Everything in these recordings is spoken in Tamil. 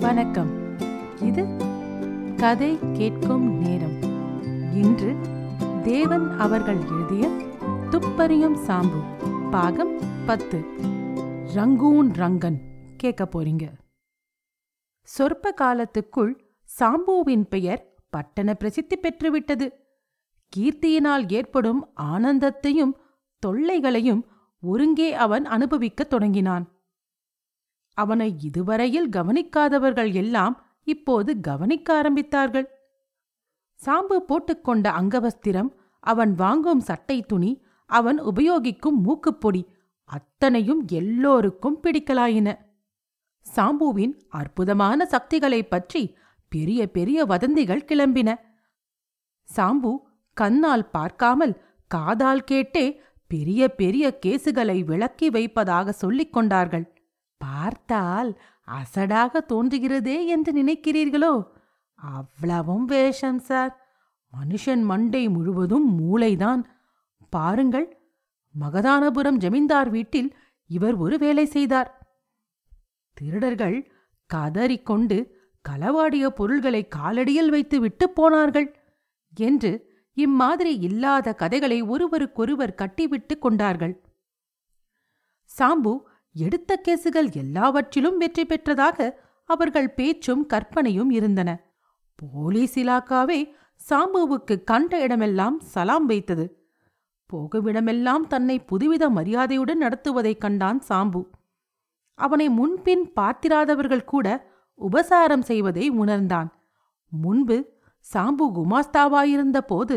வணக்கம். இது கதை கேட்கும் நேரம். இன்று தேவன் அவர்கள் எழுதிய துப்பறியும் சாம்பு பாகம் பத்து. ரங்கூன் ரங்கன் கேட்க போறீங்க. சொற்ப காலத்துக்குள் சாம்புவின் பெயர் பட்டண பிரசித்தி பெற்றுவிட்டது. கீர்த்தியினால் ஏற்படும் ஆனந்தத்தையும் தொல்லைகளையும் ஒருங்கே அவன் அனுபவிக்கத் தொடங்கினான். அவனை இதுவரையில் கவனிக்காதவர்கள் எல்லாம் இப்போது கவனிக்க ஆரம்பித்தார்கள். சாம்பு போட்டுக்கொண்ட அங்கவஸ்திரம் அவன் வாங்கும் சட்டை துணி அவன் உபயோகிக்கும் மூக்குப்பொடி அத்தனையும் எல்லோருக்கும் பிடிக்கலாயின. சாம்புவின் அற்புதமான சக்திகளைப் பற்றி பெரிய பெரிய வதந்திகள் கிளம்பின. சாம்பு கண்ணால் பார்க்காமல் காதால் கேட்டே பெரிய பெரிய கேசுகளை விளக்கி வைப்பதாக சொல்லிக் கொண்டார்கள். பார்த்தால் அசடாக தோன்றுகிறதே என்று நினைக்கிறீர்களோ? அவ்வளவும் வேஷம் சார். மனுஷன் மண்டை முழுவதும் மூளைதான். பாருங்கள் மகதானபுரம் ஜமீன்தார் வீட்டில் இவர் ஒரு வேலை செய்தார். திருடர்கள் கதறிக்கொண்டு களவாடிய பொருள்களை காலடியில் வைத்து விட்டு போனார்கள் என்று இம்மாதிரி இல்லாத கதைகளை ஒருவருக்கொருவர் கட்டிவிட்டு கொண்டார்கள். சாம்பு எடுத்த கேசுகள் எல்லாவற்றிலும் வெற்றி பெற்றதாக அவர்கள் பேச்சும் கற்பனையும் இருந்தன. போலீஸ் இலாக்காவே சாம்புவுக்கு கண்ட இடமெல்லாம் சலாம் வைத்தது. போகுமிடமெல்லாம் தன்னை புதுவித மரியாதையுடன் நடத்துவதைக் கண்டான் சாம்பு. அவனை முன்பின் பார்த்திராதவர்கள் கூட உபசாரம் செய்வதை உணர்ந்தான். முன்பு சாம்பு குமாஸ்தாவாயிருந்த போது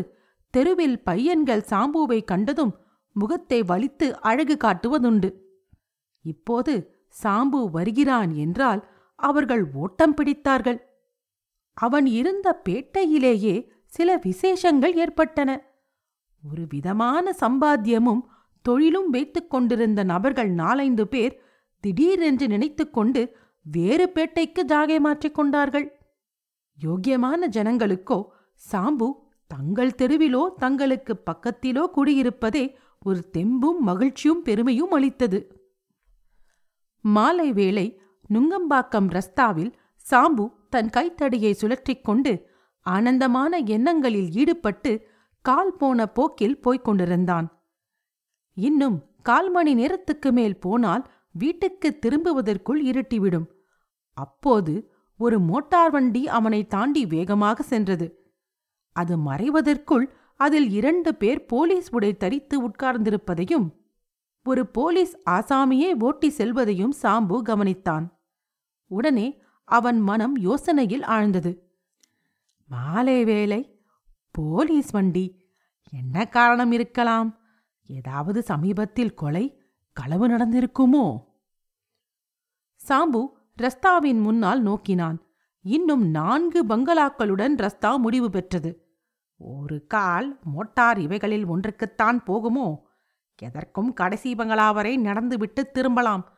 தெருவில் பையன்கள் சாம்புவை கண்டதும் முகத்தை வலித்து அழகு காட்டுவதுண்டு. இப்போது சாம்பு வருகிறான் என்றால் அவர்கள் ஓட்டம் பிடித்தார்கள். அவன் இருந்த பேட்டையிலேயே சில விசேஷங்கள் ஏற்பட்டன. ஒரு விதமான சம்பாத்தியமும் தொழிலும் வைத்துக் கொண்டிருந்த நபர்கள் நாலைந்து பேர் திடீரென்று நினைத்துக்கொண்டு வேறு பேட்டைக்கு ஜாகை மாற்றிக் கொண்டார்கள். யோக்கியமான ஜனங்களுக்கோ சாம்பு தங்கள் தெருவிலோ தங்களுக்கு பக்கத்திலோ குடியிருப்பதே ஒரு தெம்பும் மகிழ்ச்சியும் பெருமையும் அளித்தது. மாலை வேளை நுங்கம்பாக்கம் ரஸ்தாவில் சாம்பு தன் கைத்தடியை சுழற்றிக் கொண்டு ஆனந்தமான எண்ணங்களில் ஈடுபட்டு கால் போன போக்கில் போய்க் கொண்டிருந்தான். இன்னும் கால் மணி நேரத்துக்கு மேல் போனால் வீட்டுக்கு திரும்புவதற்குள் இருட்டிவிடும். அப்போது ஒரு மோட்டார் வண்டி அவனை தாண்டி வேகமாக சென்றது. அது மறைவதற்குள் அதில் இரண்டு பேர் போலீஸ் உடை தரித்து உட்கார்ந்திருப்பதையும் ஒரு போலீஸ் ஆசாமியே ஓட்டி செல்வதையும் சாம்பு கவனித்தான். உடனே அவன் மனம் யோசனையில் ஆழ்ந்தது. மாலை வேலை போலீஸ் வண்டி. என்ன காரணம் இருக்கலாம்? ஏதாவது சமீபத்தில் கொலை களவு நடந்திருக்குமோ? சாம்பு ரஸ்தாவின் முன்னால் நோக்கினான். இன்னும் நான்கு பங்களாக்களுடன் ரஸ்தா முடிவு பெற்றது. ஒரு கால் மோட்டார் இவைகளில் ஒன்றுக்குத்தான் போகுமோ? எதற்கும் கடைசி பங்களாவரை நடந்துவிட்டு திரும்பலாம்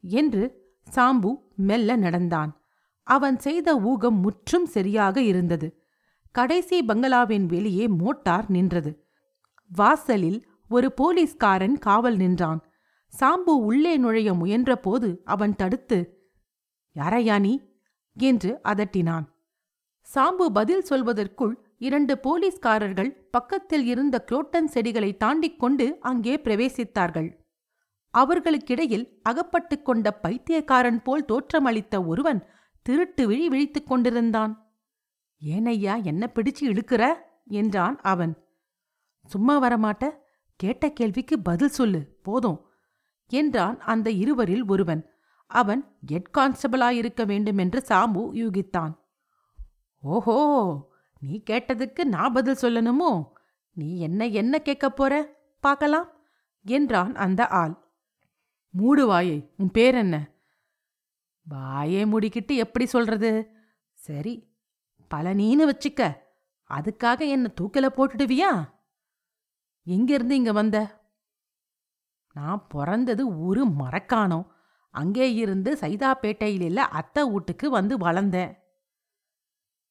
என்று சாம்பு மெல்ல நடந்தான். அவன் செய்த ஊகம் முற்றும் சரியாக இருந்தது. கடைசி பங்களாவின் வெளியே மோட்டார் நின்றது. வாசலில் ஒரு போலீஸ்காரன் காவல் நின்றான். சாம்பு உள்ளே நுழைய முயன்றபோது அவன் தடுத்து யாரையா நீ? என்று அதட்டினான். சாம்பு பதில் சொல்வதற்குள் இரண்டு போலீஸ்காரர்கள் பக்கத்தில் இருந்த குளோட்டன் செடிகளை தாண்டிக் கொண்டு அங்கே பிரவேசித்தார்கள். அவர்களுக்கிடையில் அகப்பட்டுக் கொண்ட பைத்தியக்காரன் போல் தோற்றமளித்த ஒருவன் திருட்டு விழி விழித்துக் கொண்டிருந்தான். ஏனையா என்ன பிடிச்சு இழுக்கிற? என்றான் அவன். சும்மா வரமாட்ட கேட்ட கேள்விக்கு பதில் சொல்லு போதும் என்றான் அந்த இருவரில் ஒருவன். அவன் ஹெட் கான்ஸ்டபிளாயிருக்க வேண்டுமென்று சாம்பு யூகித்தான். ஓஹோ! நீ கேட்டதுக்கு நான் பதில் சொல்லணுமோ? நீ என்ன என்ன கேட்கப் போற? பார்க்கலாம் என்றான் அந்த ஆள். மூடு வாயை உன் பேர் என்ன? வாயே முடிக்கிட்டு எப்படி சொல்றது? சரி பழனின்னு வச்சுக்க. அதுக்காக என்ன தூக்கில போட்டுடுவியா? எங்கிருந்து இங்க வந்த? நான் பிறந்தது ஒரு மரக்காணம். அங்கே இருந்து சைதாப்பேட்டையில அத்தை வீட்டுக்கு வந்து வளர்ந்தேன்.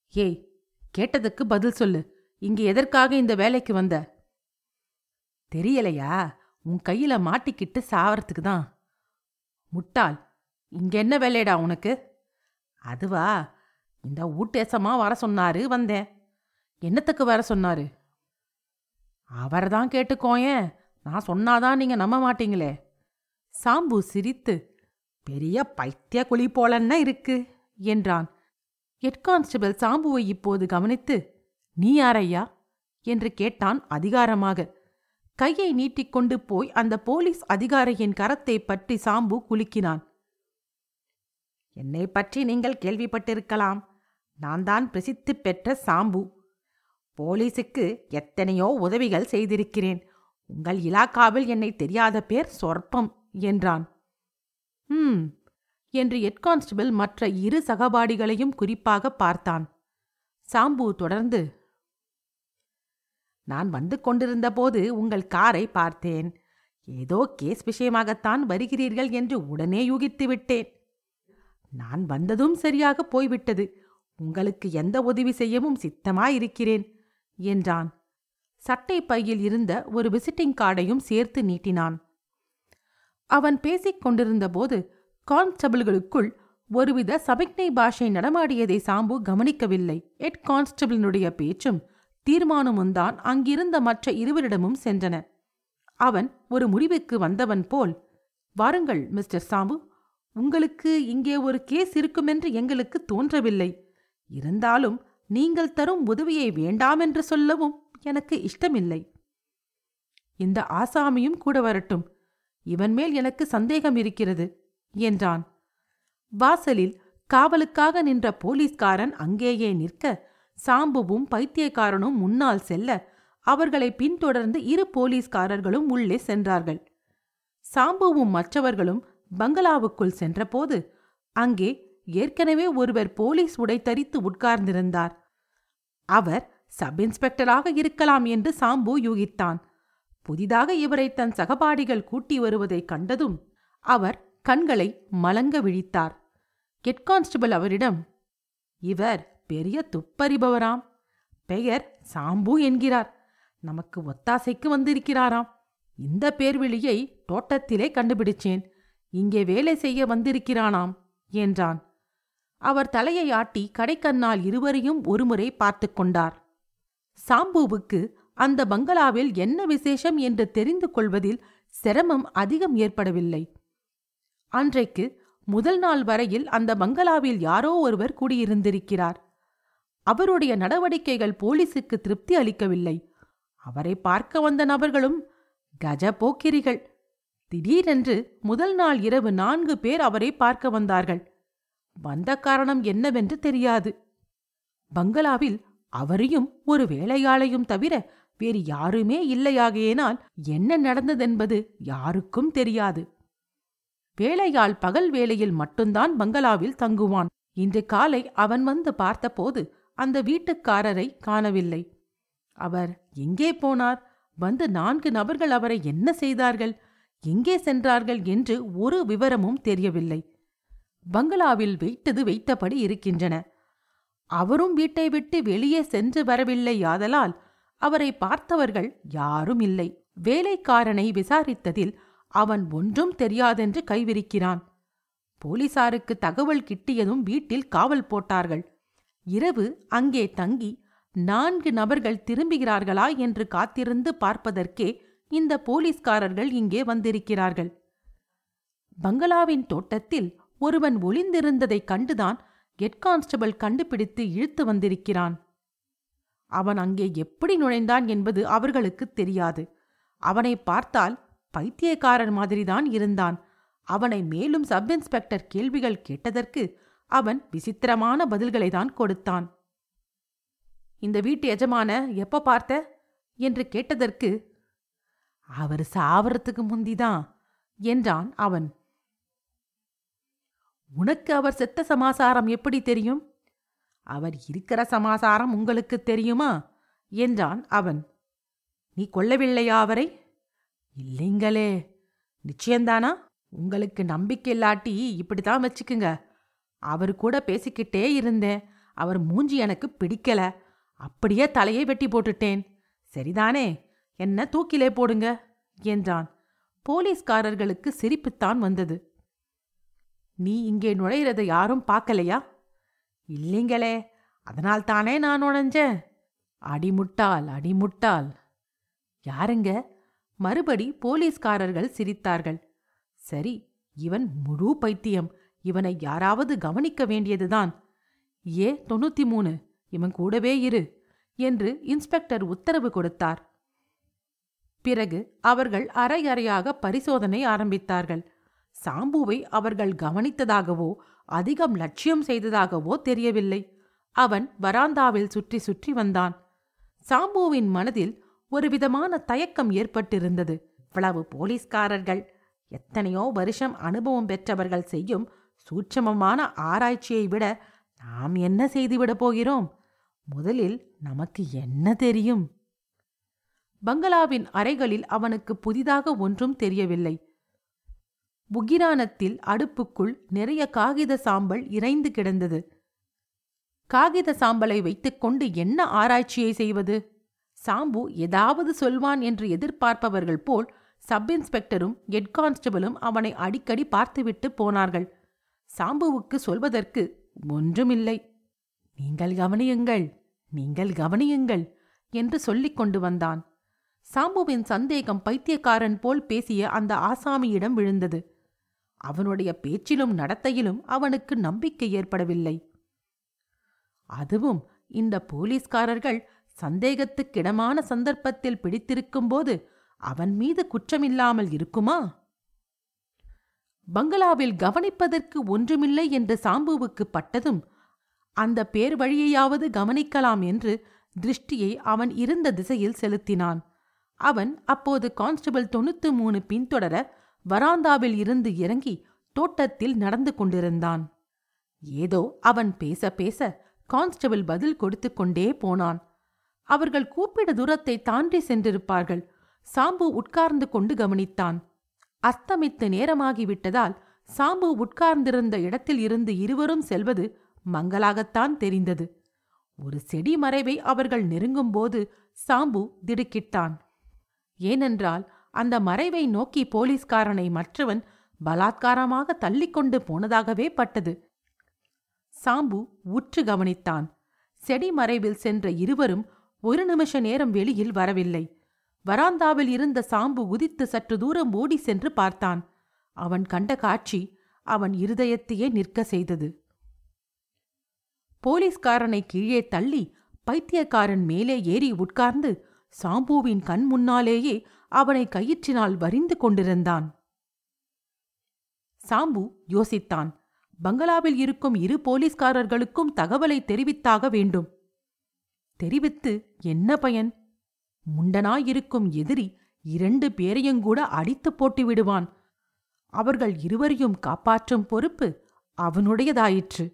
ஏய் கேட்டதுக்கு பதில் சொல்லு. இங்க எதற்காக இந்த வேலைக்கு வந்த? தெரியலையா? உன் கையில மாட்டிக்கிட்டு சாவறதுக்கு தான். முட்டாள் இங்க என்ன வேலையடா உனக்கு? அதுவா? இந்த ஊட்டேசமா வர சொன்னாரு வந்தேன். என்னத்துக்கு வர சொன்னாரு? அவர்தான் கேட்டுக்கோயேன் நான் சொன்னாதான் நீங்க நம்ப மாட்டீங்களே. சாம்பு சிரித்து பெரிய பைத்திய குழி போலன்னா இருக்கு என்றான். ஹெட் கான்ஸ்டபிள் சாம்புவை இப்போது கவனித்து நீ யாரையா என்று கேட்டான் அதிகாரமாக. கையை நீட்டிக்கொண்டு போய் அந்த போலீஸ் அதிகாரியின் கரத்தை பற்றி சாம்பு குலுக்கினான். என்னை பற்றி நீங்கள் கேள்விப்பட்டிருக்கலாம். நான் தான் பிரசித்தி பெற்ற சாம்பு. போலீசுக்கு எத்தனையோ உதவிகள் செய்திருக்கிறேன். உங்கள் இலாக்காவில் என்னை தெரியாத பேர் சொற்பம் என்றான். ம் என்று ஹெட் கான்ஸ்டபிள் மற்ற இரு சகபாடிகளையும் குறிப்பாக பார்த்தான். சாம்பு தொடர்ந்து நான் வந்து கொண்டிருந்தபோது உங்கள் காரை பார்த்தேன். ஏதோ கேஸ் விஷயமாகத்தான் வருகிறீர்கள் என்று உடனே யூகித்து விட்டேன். நான் வந்ததும் சரியாக போய்விட்டது. உங்களுக்கு எந்த உதவி செய்யவும் சித்தமாயிருக்கிறேன் என்றான். சட்டை பையில் இருந்த ஒரு விசிட்டிங் கார்டையும் சேர்த்து நீட்டினான். அவன் பேசிக் கொண்டிருந்தபோது கான்ஸ்டபிள்களுக்குள் ஒருவித சபிக்ஞை பாஷை நடமாடியதை சாம்பு கவனிக்கவில்லை. ஹெட் கான்ஸ்டபிளினுடைய பேச்சும் தீர்மானமும்தான் அங்கிருந்த மற்ற இருவரிடமும் சென்றன. அவன் ஒரு முடிவுக்கு வந்தவன் போல் வாருங்கள் மிஸ்டர் சாம்பு உங்களுக்கு இங்கே ஒரு கேஸ் இருக்குமென்று எங்களுக்கு தோன்றவில்லை. இருந்தாலும் நீங்கள் தரும் உதவியை வேண்டாமென்று சொல்லவும் எனக்கு இஷ்டமில்லை. இந்த ஆசாமியும் கூட வரட்டும். இவன் மேல் எனக்கு சந்தேகம் இருக்கிறது. என்றான். வாசலில் காவலுக்காக நின்ற போலீஸ்காரன் அங்கேயே நிற்க சாம்புவும் பைத்தியக்காரனும் முன்னால் செல்ல அவர்களை பின்தொடர்ந்து இரு போலீஸ்காரர்களும் உள்ளே சென்றார்கள். சாம்புவும் மற்றவர்களும் பங்களாவுக்குள் சென்றபோது அங்கே ஏற்கனவே ஒருவர் போலீஸ் உடை தரித்து உட்கார்ந்திருந்தார். அவர் சப் இன்ஸ்பெக்டராக இருக்கலாம் என்று சாம்பு யூகித்தான். புதிதாக இவரை தன் சகபாடிகள் கூட்டி வருவதைக் கண்டதும் அவர் கண்களை மலங்க விழித்தார். ஹெட் கான்ஸ்டபிள் அவரிடம் இவர் பெரிய துப்பறிபவராம். பெயர் சாம்பு என்கிறார். நமக்கு ஒத்தாசைக்கு வந்திருக்கிறாராம். இந்த பேர்விழியை தோட்டத்திலே கண்டுபிடிச்சேன். இங்கே வேலை செய்ய வந்திருக்கிறானாம் என்றான். அவர் தலையை ஆட்டி கடைக்கண்ணால் இருவரையும் ஒருமுறை பார்த்து கொண்டார். சாம்புவுக்கு அந்த பங்களாவில் என்ன விசேஷம் என்று தெரிந்து கொள்வதில் சிரமம் அதிகம் ஏற்படவில்லை. அன்றைக்கு முதல் நாள் வரையில் அந்த பங்களாவில் யாரோ ஒருவர் குடியிருந்திருக்கிறார். அவருடைய நடவடிக்கைகள் போலீசுக்கு திருப்தி அளிக்கவில்லை. அவரை பார்க்க வந்த நபர்களும் கஜ போக்கிரிகள். திடீரென்று முதல் நாள் இரவு நான்கு பேர் அவரை பார்க்க வந்தார்கள். வந்த காரணம் என்னவென்று தெரியாது. பங்களாவில் அவரையும் ஒரு வேலையாளையும் தவிர வேறு யாருமே இல்லையாகையினால் என்ன நடந்ததென்பது யாருக்கும் தெரியாது. வேலையாள் பகல் வேளையில் மட்டும்தான் பங்களாவில் தங்குவான். இன்று காலை அவன் வந்து பார்த்தபோது அந்த வீட்டுக்காரரை காணவில்லை. அவர் எங்கே போனார்? வந்து நான்கு நபர்கள் அவரை என்ன செய்தார்கள்? எங்கே சென்றார்கள் என்று ஒரு விவரமும் தெரியவில்லை. பங்களாவில் வைத்தது வைத்தபடி இருக்கின்றன. அவரும் வீட்டை விட்டு வெளியே சென்று வரவில்லை யாதலால் அவரை பார்த்தவர்கள் யாரும் இல்லை. வேலைக்காரனை விசாரித்ததில் அவன் ஒன்றும் தெரியாதென்று கைவிரிக்கிறான். போலீசாருக்கு தகவல் கிட்டியதும் வீட்டில் காவல் போட்டார்கள். இரவு அங்கே தங்கி நான்கு நபர்கள் திரும்புகிறார்களா என்று காத்திருந்து பார்ப்பதற்கே இந்த போலீஸ்காரர்கள் இங்கே வந்திருக்கிறார்கள். பங்களாவின் தோட்டத்தில் ஒருவன் ஒளிந்திருந்ததைக் கண்டுதான் ஹெட் கான்ஸ்டபிள் கண்டுபிடித்து இழுத்து வந்திருக்கிறான். அவன் அங்கே எப்படி நுழைந்தான் என்பது அவர்களுக்கு தெரியாது. அவனை பார்த்தால் பைத்தியக்காரன் மாதிரிதான் இருந்தான். அவனை மேலும் சப் இன்ஸ்பெக்டர் கேள்விகள் கேட்டதற்கு அவன் விசித்திரமான பதில்களை தான் கொடுத்தான். இந்த வீட்டு எஜமான எப்ப பார்த்த? என்று கேட்டதற்கு அவர் சாவறதுக்கு முந்திதான் என்றான் அவன். உனக்கு அவர் செத்த சமாசாரம் எப்படி தெரியும்? அவர் இருக்கிற சமாசாரம் உங்களுக்கு தெரியுமா? என்றான் அவன். நீ கொல்லவில்லையா அவரை? இல்லைங்களே. நிச்சயந்தானா உங்களுக்கு நம்பிக்கை இல்லாட்டி இப்படித்தான் வச்சுக்குங்க. அவர் கூட பேசிக்கிட்டே இருந்தேன். அவர் மூஞ்சி எனக்கு பிடிக்கல. அப்படியே தலையை வெட்டி போட்டுட்டேன். சரிதானே? என்ன தூக்கிலே போடுங்க என்றான். போலீஸ்காரர்களுக்கு சிரிப்புத்தான் வந்தது. நீ இங்கே நுழையிறத யாரும் பார்க்கலையா? இல்லைங்களே அதனால் தானே நான் நுழைஞ்சேன். அடிமுட்டால் அடிமுட்டால் யாருங்க? மறுபடி போலீஸ்காரர்கள் சிரித்தார்கள். சரி இவன் முழு பைத்தியம். இவனை யாராவது கவனிக்க வேண்டியதுதான். ஏ தொண்ணூத்தி மூணு இவன் கூடவே இரு என்று இன்ஸ்பெக்டர் உத்தரவு கொடுத்தார். பிறகு அவர்கள் அரை அறையாக பரிசோதனை ஆரம்பித்தார்கள். சாம்புவை அவர்கள் கவனித்ததாகவோ அதிகம் லட்சியம் செய்ததாகவோ தெரியவில்லை. அவன் வராந்தாவில் சுற்றி சுற்றி வந்தான். சாம்புவின் மனதில் ஒருவிதமான தயக்கம் ஏற்பட்டிருந்தது. இவ்வளவு போலீஸ்காரர்கள். எத்தனையோ வருஷம் அனுபவம் பெற்றவர்கள் செய்யும் சூட்சமமான ஆராய்ச்சியை விட நாம் என்ன செய்துவிடப் போகிறோம்? முதலில் நமக்கு என்ன தெரியும்? பங்களாவின் அறைகளில் அவனுக்கு புதிதாக ஒன்றும் தெரியவில்லை. புகிரானத்தில் அடுப்புக்குள் நிறைய காகித சாம்பல் இறைந்து கிடந்தது. காகித சாம்பலை வைத்துக்கொண்டு என்ன ஆராய்ச்சியை செய்வது? சாம்பு ஏதாவது சொல்வான் என்று எதிர்பார்ப்பவர்கள் போல் சப் இன்ஸ்பெக்டரும் ஹெட் கான்ஸ்டபிளும் அவனை அடிக்கடி பார்த்துவிட்டு போனார்கள். சாம்புவுக்கு சொல்வதற்கு ஒன்றுமில்லை. நீங்கள் கவனியுங்கள் நீங்கள் கவனியுங்கள் என்று சொல்லிக் கொண்டு வந்தான். சாம்புவின் சந்தேகம் பைத்தியக்காரன் போல் பேசிய அந்த ஆசாமியிடம் விழுந்தது. அவனுடைய பேச்சிலும் நடத்தையிலும் அவனுக்கு நம்பிக்கை ஏற்படவில்லை. அதுவும் இந்த போலீஸ்காரர்கள் சந்தேகத்துக்கிடமான சந்தர்ப்பத்தில் பிடித்திருக்கும்போது அவன் மீது குற்றமில்லாமல் இருக்குமா? பங்களாவில் கவனிப்பதற்கு ஒன்றுமில்லை என்று சாம்புவுக்கு பட்டதும் அந்த பேர் வழியையாவது கவனிக்கலாம் என்று திருஷ்டியை அவன் இருந்த திசையில் செலுத்தினான். அவன் அப்போது கான்ஸ்டபிள் தொண்ணூத்து மூணு பின்தொடர வராந்தாவில் இருந்து இறங்கி தோட்டத்தில் நடந்து கொண்டிருந்தான். ஏதோ அவன் பேச பேச கான்ஸ்டபிள் பதில் கொடுத்து கொண்டே போனான். அவர்கள் கூப்பிட தூரத்தை தாண்டி சென்றிருப்பார்கள். சாம்பு உட்கார்ந்து கொண்டு கவனித்தான். அஸ்தமித்து நேரமாகிவிட்டதால் சாம்பு உட்கார்ந்திருந்த இடத்தில் இருந்து இருவரும் செல்வது மங்களாகத்தான் தெரிந்தது. ஒரு செடி மறைவை அவர்கள் நெருங்கும்போது சாம்பு திடுக்கிட்டான். ஏனென்றால் அந்த மறைவை நோக்கி போலீஸ்காரனை மற்றவன் பலாத்காரமாக தள்ளிக்கொண்டு போனதாகவே பட்டது. சாம்பு உற்று கவனித்தான். செடி மறைவில் சென்ற இருவரும் ஒரு நிமிஷ நேரம் வெளியில் வரவில்லை. வராந்தாவில் இருந்த சாம்பு உதித்து சற்று தூரம் ஓடி சென்று பார்த்தான். அவன் கண்ட காட்சி அவன் இருதயத்தையே நிற்க செய்தது. போலீஸ்காரனை கீழே தள்ளி பைத்தியக்காரன் மேலே ஏறி உட்கார்ந்து சாம்புவின் கண் முன்னாலேயே அவனை கயிற்றினால் வரிந்து கொண்டிருந்தான். சாம்பு யோசித்தான். பங்களாவில் இருக்கும் இரு போலீஸ்காரர்களுக்கும் தகவலை தெரிவித்தாக வேண்டும். தெரிவித்து என்ன பயன்? முண்டனாயிருக்கும் எதிரி இரண்டு பேரையுங்கூட அடித்து போட்டு விடுவான். அவர்கள் இருவரையும் காப்பாற்றும் பொறுப்பு அவனுடையதாயிற்று.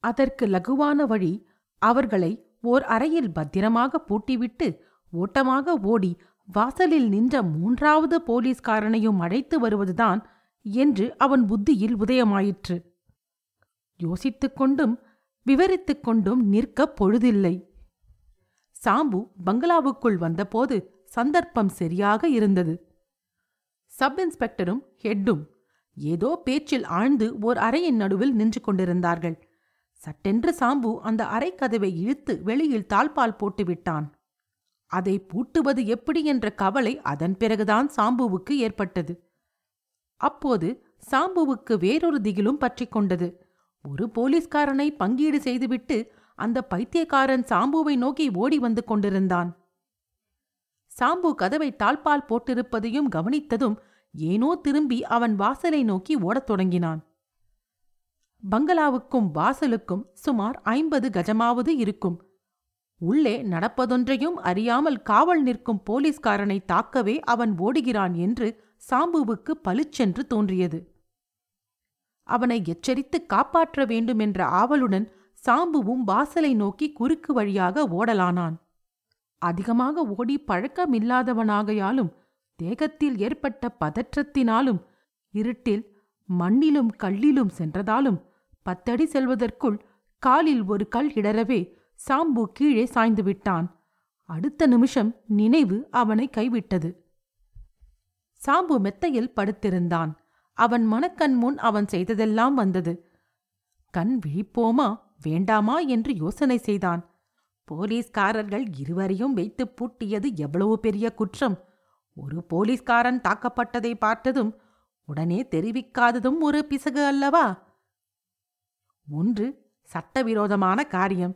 அதற்கு லகுவான வழி அவர்களை ஓர் அறையில் பத்திரமாக பூட்டிவிட்டு ஓட்டமாக ஓடி வாசலில் நின்ற மூன்றாவது போலீஸ்காரனையும் அழைத்து வருவதுதான் என்று அவன் புத்தியில் உதயமாயிற்று. யோசித்துக் கொண்டும் விவரித்துக் கொண்டும் நிற்கப் பொழுதில்லை. சாம்பு பங்களாவுக்குள் வந்தபோது சந்தர்ப்பம் சரியாக இருந்தது. சப் இன்ஸ்பெக்டரும் ஹெட்டும் ஏதோ பேச்சில் ஆழ்ந்து ஓர் அறையின் நடுவில் நின்று கொண்டிருந்தார்கள். சட்டென்று சாம்பு அந்த அறைக்கதவை இழுத்து வெளியில் தாழ்பால் போட்டுவிட்டான் அதை பூட்டுவது எப்படி என்ற கவலை அதன் பிறகுதான் சாம்புவுக்கு ஏற்பட்டது. அப்போது சாம்புவுக்கு வேறொரு திகிலும் பற்றிக்கொண்டது ஒரு போலீஸ்காரனை பங்கீடு செய்துவிட்டு அந்த பைத்தியக்காரன் சாம்புவை நோக்கி ஓடி வந்து கொண்டிருந்தான். சாம்பு கதவை தாழ்பால் போட்டிருப்பதையும் கவனித்ததும் ஏனோ திரும்பி அவன் வாசலை நோக்கி ஓடத் தொடங்கினான். பங்களாவுக்கும் வாசலுக்கும் சுமார் ஐம்பது கஜமாவது இருக்கும். உள்ளே நடப்பதொன்றையும் அறியாமல் காவல் நிற்கும் போலீஸ்காரனை தாக்கவே அவன் ஓடுகிறான் என்று சாம்புவுக்கு பளிச்சென்று தோன்றியது. அவனை எச்சரித்து காப்பாற்ற வேண்டுமென்ற ஆவலுடன் சாம்புவும் வாசலை நோக்கி குறுக்கு வழியாக ஓடலானான். அதிகமாக ஓடி பழக்கமில்லாதவனாகையாலும் தேகத்தில் ஏற்பட்ட பதற்றத்தினாலும் இருட்டில் மண்ணிலும் கல்லிலும் சென்றதாலும் பத்தடி செல்வதற்குள் காலில் ஒரு கல் இடரவே சாம்பு கீழே சாய்ந்து விட்டான். அடுத்த நிமிஷம் நினைவு அவனை கைவிட்டது. சாம்பு மெத்தையில் படுத்திருந்தான். அவன் மனக்கண் முன் அவன் செய்ததெல்லாம் வந்தது. கண் விழிப்போமா? வேண்டாமா என்று யோசனை செய்தான். போலீஸ்காரர்கள் இருவரையும் வைத்து பூட்டியது எவ்வளவு பெரிய குற்றம். ஒரு போலீஸ்காரன் தாக்கப்பட்டதை பார்த்ததும் உடனே தெரிவிக்காததும் ஒரு பிசகு அல்லவா? ஒன்று சட்டவிரோதமான காரியம்.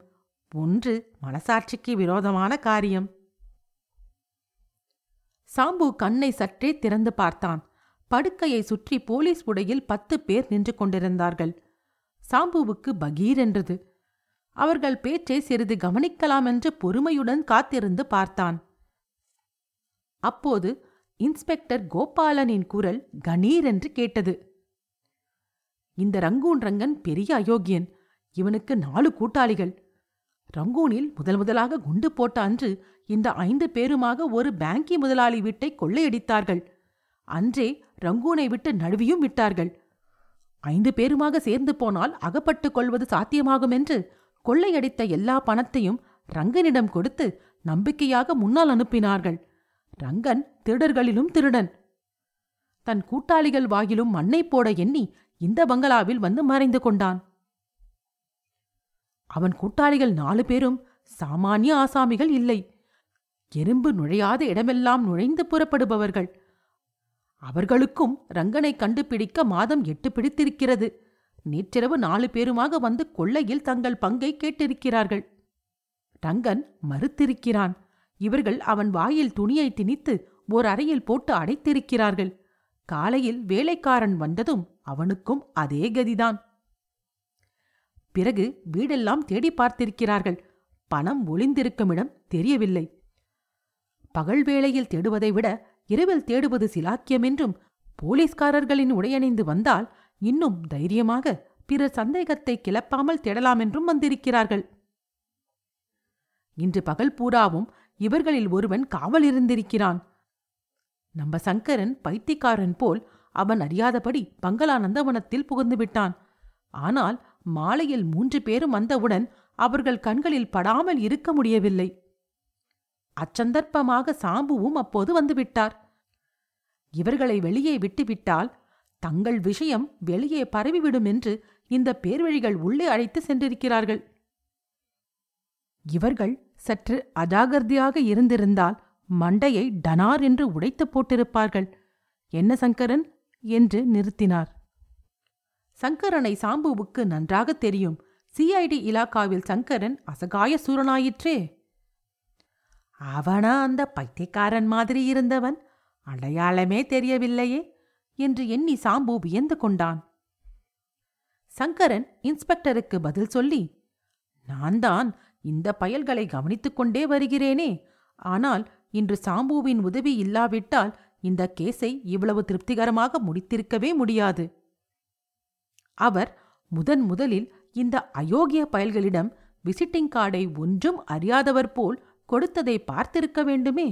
ஒன்று மனசாட்சிக்கு விரோதமான காரியம். சாம்பு கண்ணை சற்றே திறந்து பார்த்தான். படுக்கையை சுற்றி போலீஸ் உடையில் பத்து பேர் நின்று கொண்டிருந்தார்கள். சாம்புவுக்கு பகீர் என்றது. அவர்கள் பேச்சை சிறிது கவனிக்கலாம் என்று பொறுமையுடன் காத்திருந்து பார்த்தான். அப்போது இன்ஸ்பெக்டர் கோபாலனின் குரல் கணீர் என்று கேட்டது. இந்த ரங்கூன் ரங்கன் பெரிய அயோக்கியன். இவனுக்கு நாலு கூட்டாளிகள். ரங்கூனில் முதல் முதலாக குண்டு போட்ட அன்று இந்த ஐந்து பேருமாக ஒரு பேங்கி முதலாளி வீட்டை கொள்ளையடித்தார்கள். அன்றே ரங்கூனை விட்டு நழுவியும் விட்டார்கள். ஐந்து பேருமாக சேர்ந்து போனால் அகப்பட்டுக் கொள்வது சாத்தியமாகும் என்று கொள்ளையடித்த எல்லா பணத்தையும் ரங்கனிடம் கொடுத்து நம்பிக்கையாக முன்னால் அனுப்பினார்கள். ரங்கன் திருடர்களிலும் திருடன். தன் கூட்டாளிகள் வாயிலும் மண்ணை போட எண்ணி இந்த பங்களாவில் வந்து மறைந்து கொண்டான். அவன் கூட்டாளிகள் நாலு பேரும் சாமானிய ஆசாமிகள் இல்லை. எறும்பு நுழையாத இடமெல்லாம் நுழைந்து புறப்படுபவர்கள். அவர்களுக்கும் ரங்கனை கண்டுபிடிக்க மாதம் எட்டு பிடித்திருக்கிறது. நேற்றிரவு நாலு பேருமாக வந்து கொள்ளையில் தங்கள் பங்கை கேட்டிருக்கிறார்கள். ரங்கன் மறுத்திருக்கிறான். இவர்கள் அவன் வாயில் துணியை திணித்து ஓர் அறையில் போட்டு அடைத்திருக்கிறார்கள். காலையில் வேலைக்காரன் வந்ததும் அவனுக்கும் அதே கதிதான். பிறகு வீடெல்லாம் தேடி பார்த்திருக்கிறார்கள். பணம் ஒளிந்திருக்கும் இடம் தெரியவில்லை. பகல் வேளையில் தேடுவதை விட இரவில் தேடுவது சிலாக்கியம் என்றும் போலீஸ்காரர்களின் உடையணிந்து வந்தால் இன்னும் தைரியமாக பிறர் சந்தேகத்தை கிளப்பாமல் தேடலாம் என்றும் வந்திருக்கிறார்கள். இன்று பகல் பூராவும் இவர்களில் ஒருவன் காவல் இருந்திருக்கிறான். நம்ம சங்கரன் பைத்தியக்காரன் போல் அவன் அறியாதபடி பங்களா நந்தவனத்தில் புகுந்து விட்டான். ஆனால் மாலையில் மூன்று பேரும் வந்தவுடன் அவர்கள் கண்களில் படாமல் இருக்க முடியவில்லை. அச்சந்தர்ப்பமாக சாம்புவும் அப்போது வந்துவிட்டார் இவர்களை வெளியே விட்டுவிட்டால் தங்கள் விஷயம் வெளியே பரவிவிடும் என்று இந்த பேர்வழிகள் உள்ளே அழைத்து சென்றிருக்கிறார்கள். இவர்கள் சற்று அஜாகிரதையாக இருந்திருந்தால் மண்டையை டனார் என்று உடைத்து போட்டிருப்பார்கள். என்ன சங்கரன்? என்று நிறுத்தினார். சங்கரனை சாம்புவுக்கு நன்றாக தெரியும். சிஐடி இலாக்காவில் சங்கரன் அசகாய சூரனாயிற்றே. அவனா அந்த பைத்தியக்காரன் மாதிரி இருந்தவன்? அடையாளமே தெரியவில்லையே என்று எண்ணி சாம்பு வியந்து கொண்டான். சங்கரன் இன்ஸ்பெக்டருக்கு பதில் சொல்லி நான் தான் இந்த பயல்களை கவனித்துக் கொண்டே வருகிறேனே. ஆனால் இன்று சாம்புவின் உதவி இல்லாவிட்டால் இந்த கேஸை இவ்வளவு திருப்திகரமாக முடித்திருக்கவே முடியாது. அவர் முதன் முதலில் இந்த அயோக்கிய பயல்களிடம் விசிட்டிங் கார்டை ஒன்றும் அறியாதவர் போல் கொடுத்ததை பார்த்திருக்க வேண்டுமே.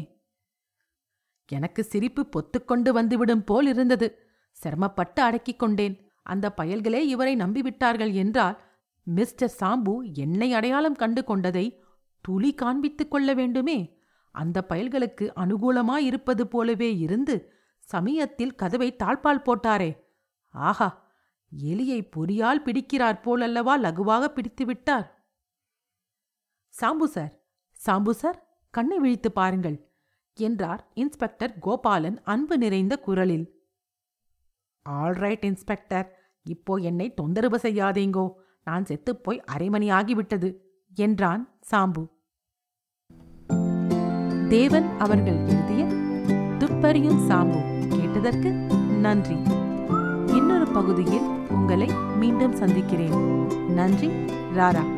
எனக்கு சிரிப்பு பொத்துக்கொண்டு வந்துவிடும் போல் இருந்தது. சிரமப்பட்டு அடக்கிக் கொண்டேன். அந்த பயல்களே இவரை நம்பிவிட்டார்கள் என்றால் மிஸ்டர் சாம்பு என்னை அடையாளம் கண்டு கொண்டதை துளி காண்பித்துக் கொள்ள வேண்டுமே? அந்த பயல்களுக்கு அனுகூலமாயிருப்பது போலவே இருந்து சமயத்தில் கதவை தாழ்பால் போட்டாரே. ஆஹா எலியை பொறியால் பிடிக்கிறார் போலல்லவா லகுவாக பிடித்து விட்டார் சாம்பு சார் சாம்பு சார் கண்ணை விழித்து பாருங்கள். என்றார் இன்ஸ்பெக்டர் கோபாலன் அன்பு நிறைந்த குரலில். Alright inspector. இப்போ என்னை தொந்தரவு செய்யாதீங்கோ. நான் செத்துப்போய் அரை மணி ஆகிவிட்டது என்றான் சாம்பு. தேவன் அவர்கள் எழுதிய துப்பறியும் சாம்பு. கேட்டதற்கு நன்றி. இன்னொரு பகுதியில் உங்களை மீண்டும் சந்திக்கிறேன். நன்றி ராரா.